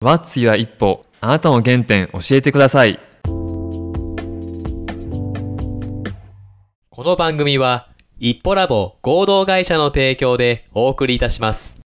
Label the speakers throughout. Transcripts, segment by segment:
Speaker 1: What's your 一歩あなたの原点教えてください。
Speaker 2: この番組は、一歩ラボ合同会社の提供でお送りいたします。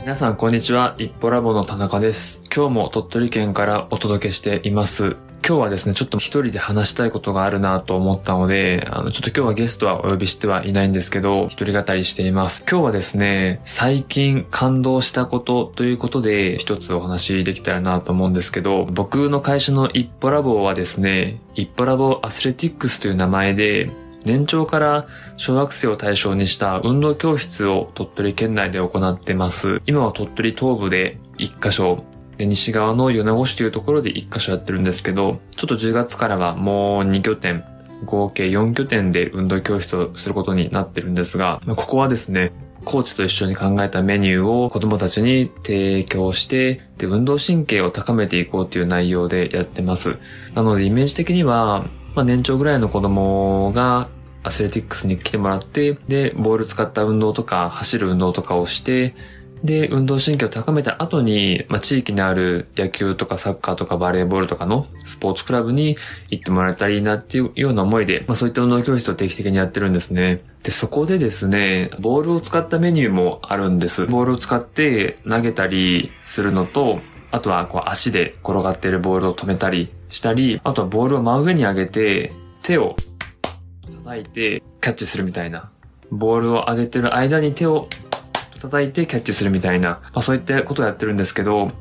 Speaker 1: 皆さんこんにちは。一歩ラボの田中です。今日も鳥取県からお届けしています。今日はですね、ちょっと一人で話したいことがあるなと思ったので、あの、ちょっと今日はゲストはお呼びしてはいないんですけど、一人語りしています。今日はですね、最近感動したことということで、一つお話できたらなと思うんですけど、僕の会社の一歩ラボはですね、一歩ラボアスレティックスという名前で、年長から小学生を対象にした運動教室を鳥取県内で行ってます。今は鳥取東部で1箇所、で西側の米子市というところで1箇所やってるんですけど、ちょっと10月からはもう2拠点、合計4拠点で運動教室をすることになってるんですが、ここはですね、コーチと一緒に考えたメニューを子供たちに提供して、で、運動神経を高めていこうという内容でやってます。なので、イメージ的には、まあ、年長ぐらいの子供がアスレティックスに来てもらって、で、ボール使った運動とか、走る運動とかをして、で、運動神経を高めた後に、まあ、地域にある野球とかサッカーとかバレーボールとかのスポーツクラブに行ってもらえたらいいなっていうような思いで、まあ、そういった運動教室を定期的にやってるんですね。で、そこでですね、ボールを使ったメニューもあるんです。ボールを使って投げたりするのと、あとはこう足で転がっているボールを止めたりしたり、あとはボールを真上に上げて、手を叩いてキャッチするみたいな。ボールを上げてる間に手を叩いてキャッチするみたいな、まあ、そういったことをやってるんですけど、ま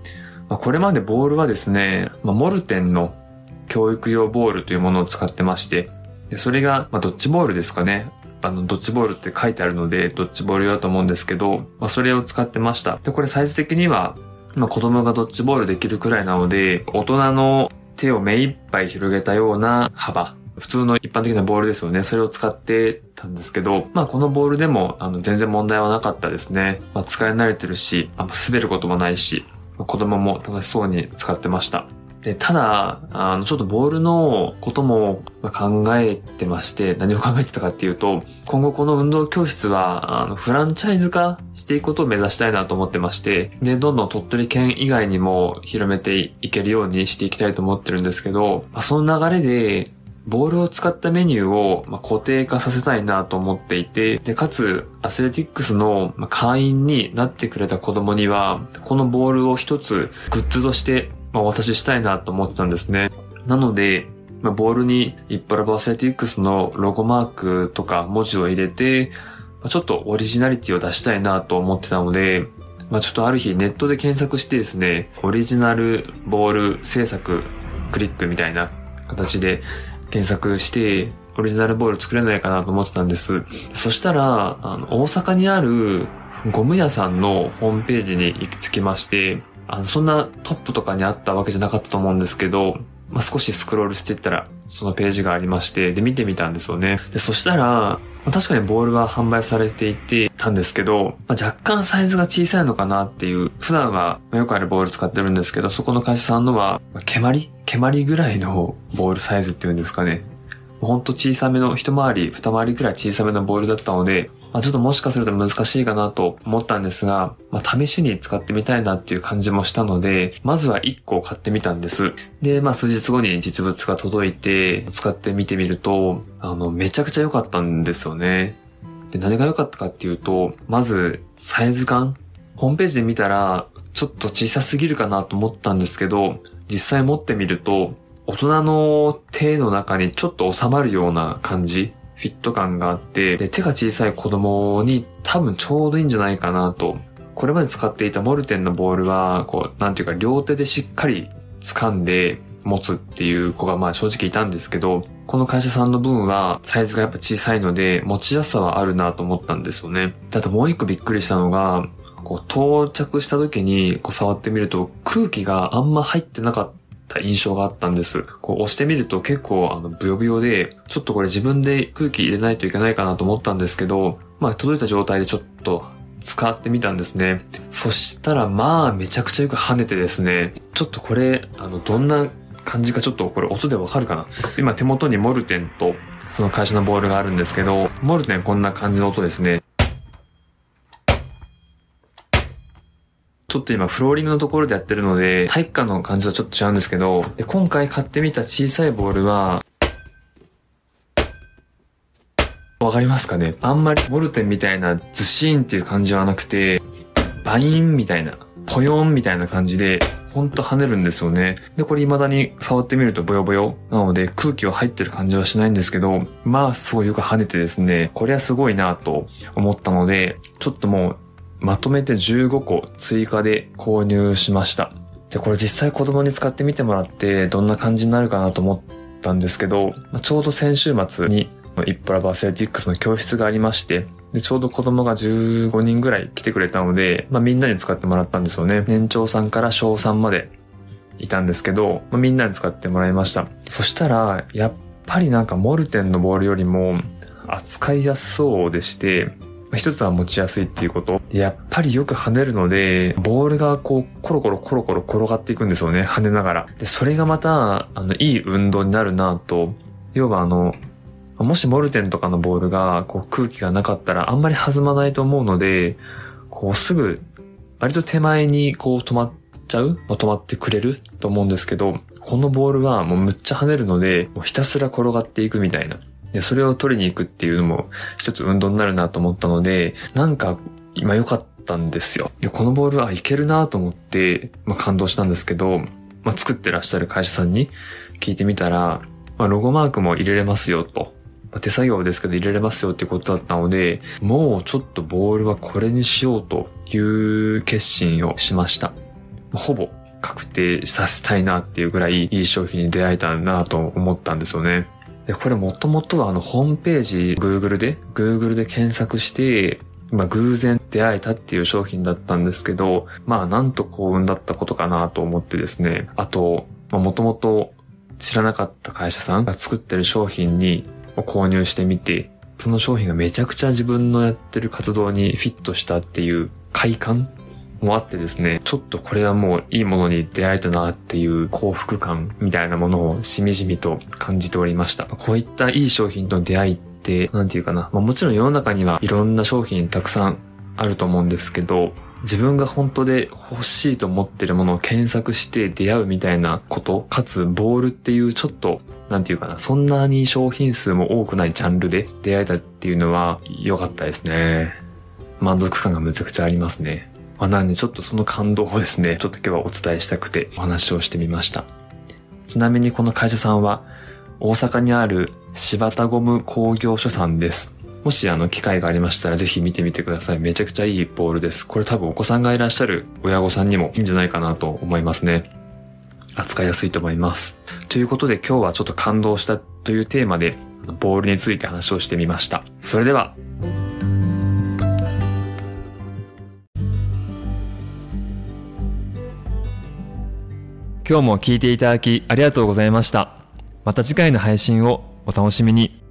Speaker 1: あ、これまでボールはですね、まあ、モルテンの教育用ボールというものを使ってまして、でそれが、まあ、ドッジボールですかね。あの、ドッジボールって書いてあるので、ドッジボール用だと思うんですけど、まあ、それを使ってました。で、これサイズ的には、まあ、子供がドッジボールできるくらいなので、大人の手を目いっぱい広げたような幅。普通の一般的なボールですよね。それを使ってたんですけど、まあこのボールでもあの全然問題はなかったですね。まあ使い慣れてるし、あんま滑ることもないし、まあ子供も楽しそうに使ってました。で、ただ、あの、ちょっとボールのことも考えてまして、何を考えてたかっていうと、今後この運動教室は、あの、フランチャイズ化していくことを目指したいなと思ってまして、で、どんどん鳥取県以外にも広めていけるようにしていきたいと思ってるんですけど、まあ、その流れで、ボールを使ったメニューをま固定化させたいなと思っていて、で、かつ、アスレティックスの会員になってくれた子供には、このボールを一つグッズとしてまあ、お渡ししたいなと思ってたんですね。なので、まあ、ボールにイッパラバアスレティックスのロゴマークとか文字を入れて、まあ、ちょっとオリジナリティを出したいなと思ってたので、まあ、ちょっとある日ネットで検索してですね、オリジナルボール制作クリックみたいな形で検索して、オリジナルボール作れないかなと思ってたんです。そしたら、あの、大阪にあるゴム屋さんのホームページに行き着きまして、あの、そんなトップとかにあったわけじゃなかったと思うんですけど、まあ、少しスクロールしていったら、そのページがありまして、で、見てみたんですよね。で、そしたら、確かにボールは販売されていてたんですけど、まあ、若干サイズが小さいのかなっていう、普段はよくあるボール使ってるんですけど、そこの会社さんのは、蹴鞠？蹴鞠ぐらいのボールサイズっていうんですかね。ほんと小さめの、一回り、二回りくらい小さめのボールだったので、まあ、ちょっともしかすると難しいかなと思ったんですが、まあ、試しに使ってみたいなっていう感じもしたので、まずは1個買ってみたんです。で、まあ、数日後に実物が届いて、使ってみてみると、あの、めちゃくちゃ良かったんですよね。で、何が良かったかっていうと、まず、サイズ感ホームページで見たら、ちょっと小さすぎるかなと思ったんですけど、実際持ってみると、大人の手の中にちょっと収まるような感じフィット感があって、で、手が小さい子供に多分ちょうどいいんじゃないかなと。これまで使っていたモルテンのボールは、こう、なんていうか両手でしっかり掴んで持つっていう子がまあ正直いたんですけど、この会社さんの分はサイズがやっぱ小さいので持ちやすさはあるなと思ったんですよね。であともう一個びっくりしたのが、こう到着した時にこう触ってみると空気があんま入ってなかった印象があったんです。こう押してみると結構あのブヨブヨで、ちょっとこれ自分で空気入れないといけないかなと思ったんですけど、まあ届いた状態でちょっと使ってみたんですね。そしたらまあめちゃくちゃよく跳ねてですね、ちょっとこれ、あの、どんな感じかちょっとこれ音でわかるかな？今手元にモルテンとその会社のボールがあるんですけど、モルテンこんな感じの音ですね。ちょっと今フローリングのところでやってるので、体育館の感じとちょっと違うんですけど、で今回買ってみた小さいボールは、わかりますかね？あんまりモルテンみたいなズシーンっていう感じはなくて、バインみたいな、ポヨンみたいな感じで、ほんと跳ねるんですよね。で、これ未だに触ってみるとボヨボヨなので空気は入ってる感じはしないんですけど、まあすごいよく跳ねてですね、これはすごいなと思ったので、ちょっともうまとめて15個追加で購入しました。で、これ実際子供に使ってみてもらってどんな感じになるかなと思ったんですけど、ちょうど先週末にイップラバーセルティックスの教室がありまして、で、ちょうど子供が15人ぐらい来てくれたので、まあみんなに使ってもらったんですよね。年長さんから小3までいたんですけど、まあ、みんなに使ってもらいました。そしたら、やっぱりなんかモルテンのボールよりも扱いやすそうでして、まあ一つは持ちやすいっていうこと。やっぱりよく跳ねるので、ボールがこう、コロコロコロコロ転がっていくんですよね。跳ねながら。で、それがまた、あの、いい運動になるなと。要はあの、もしモルテンとかのボールが、こう、空気がなかったらあんまり弾まないと思うので、こう、すぐ、割と手前にこう止まっちゃう、まあ、止まってくれると思うんですけど、このボールはもうむっちゃ跳ねるので、もうひたすら転がっていくみたいな。で、それを取りに行くっていうのも一つ運動になるなと思ったので、なんか今良かったんですよ。で、このボールはいけるなと思って、まあ、感動したんですけど、まあ、作ってらっしゃる会社さんに聞いてみたら、まあ、ロゴマークも入れれますよと。まあ、手作業ですけど入れれますよってことだったので、もうちょっとボールはこれにしようという決心をしました。ほぼ確定させたいなっていうぐらいいい商品に出会えたなと思ったんですよね。で、これもともとはあのホームページ Google で、Google で検索して、まあ偶然出会えたっていう商品だったんですけど、まあなんと幸運だったことかなと思ってですね。あと、もともと知らなかった会社さんが作ってる商品にを購入してみて、その商品がめちゃくちゃ自分のやってる活動にフィットしたっていう快感もあってですね、ちょっとこれはもういいものに出会えたなっていう幸福感みたいなものをしみじみと感じておりました。こういったいい商品との出会いって、なんていうかな、まあ、もちろん世の中にはいろんな商品たくさんあると思うんですけど、自分が本当で欲しいと思ってるものを検索して出会うみたいなこと、かつボールっていうちょっと、なんていうかな、そんなに商品数も多くないジャンルで出会えたっていうのは良かったですね。満足感がむちゃくちゃありますね。まあ、なんでちょっとその感動をですね、ちょっと今日はお伝えしたくてお話をしてみました。ちなみにこの会社さんは大阪にある柴田ゴム工業所さんです。もしあの機会がありましたらぜひ見てみてください。めちゃくちゃいいボールです。これ多分お子さんがいらっしゃる親御さんにもいいんじゃないかなと思いますね。扱いやすいと思います。ということで今日はちょっと感動したというテーマでボールについて話をしてみました。それでは今日も聞いていただきありがとうございました。また次回の配信をお楽しみに。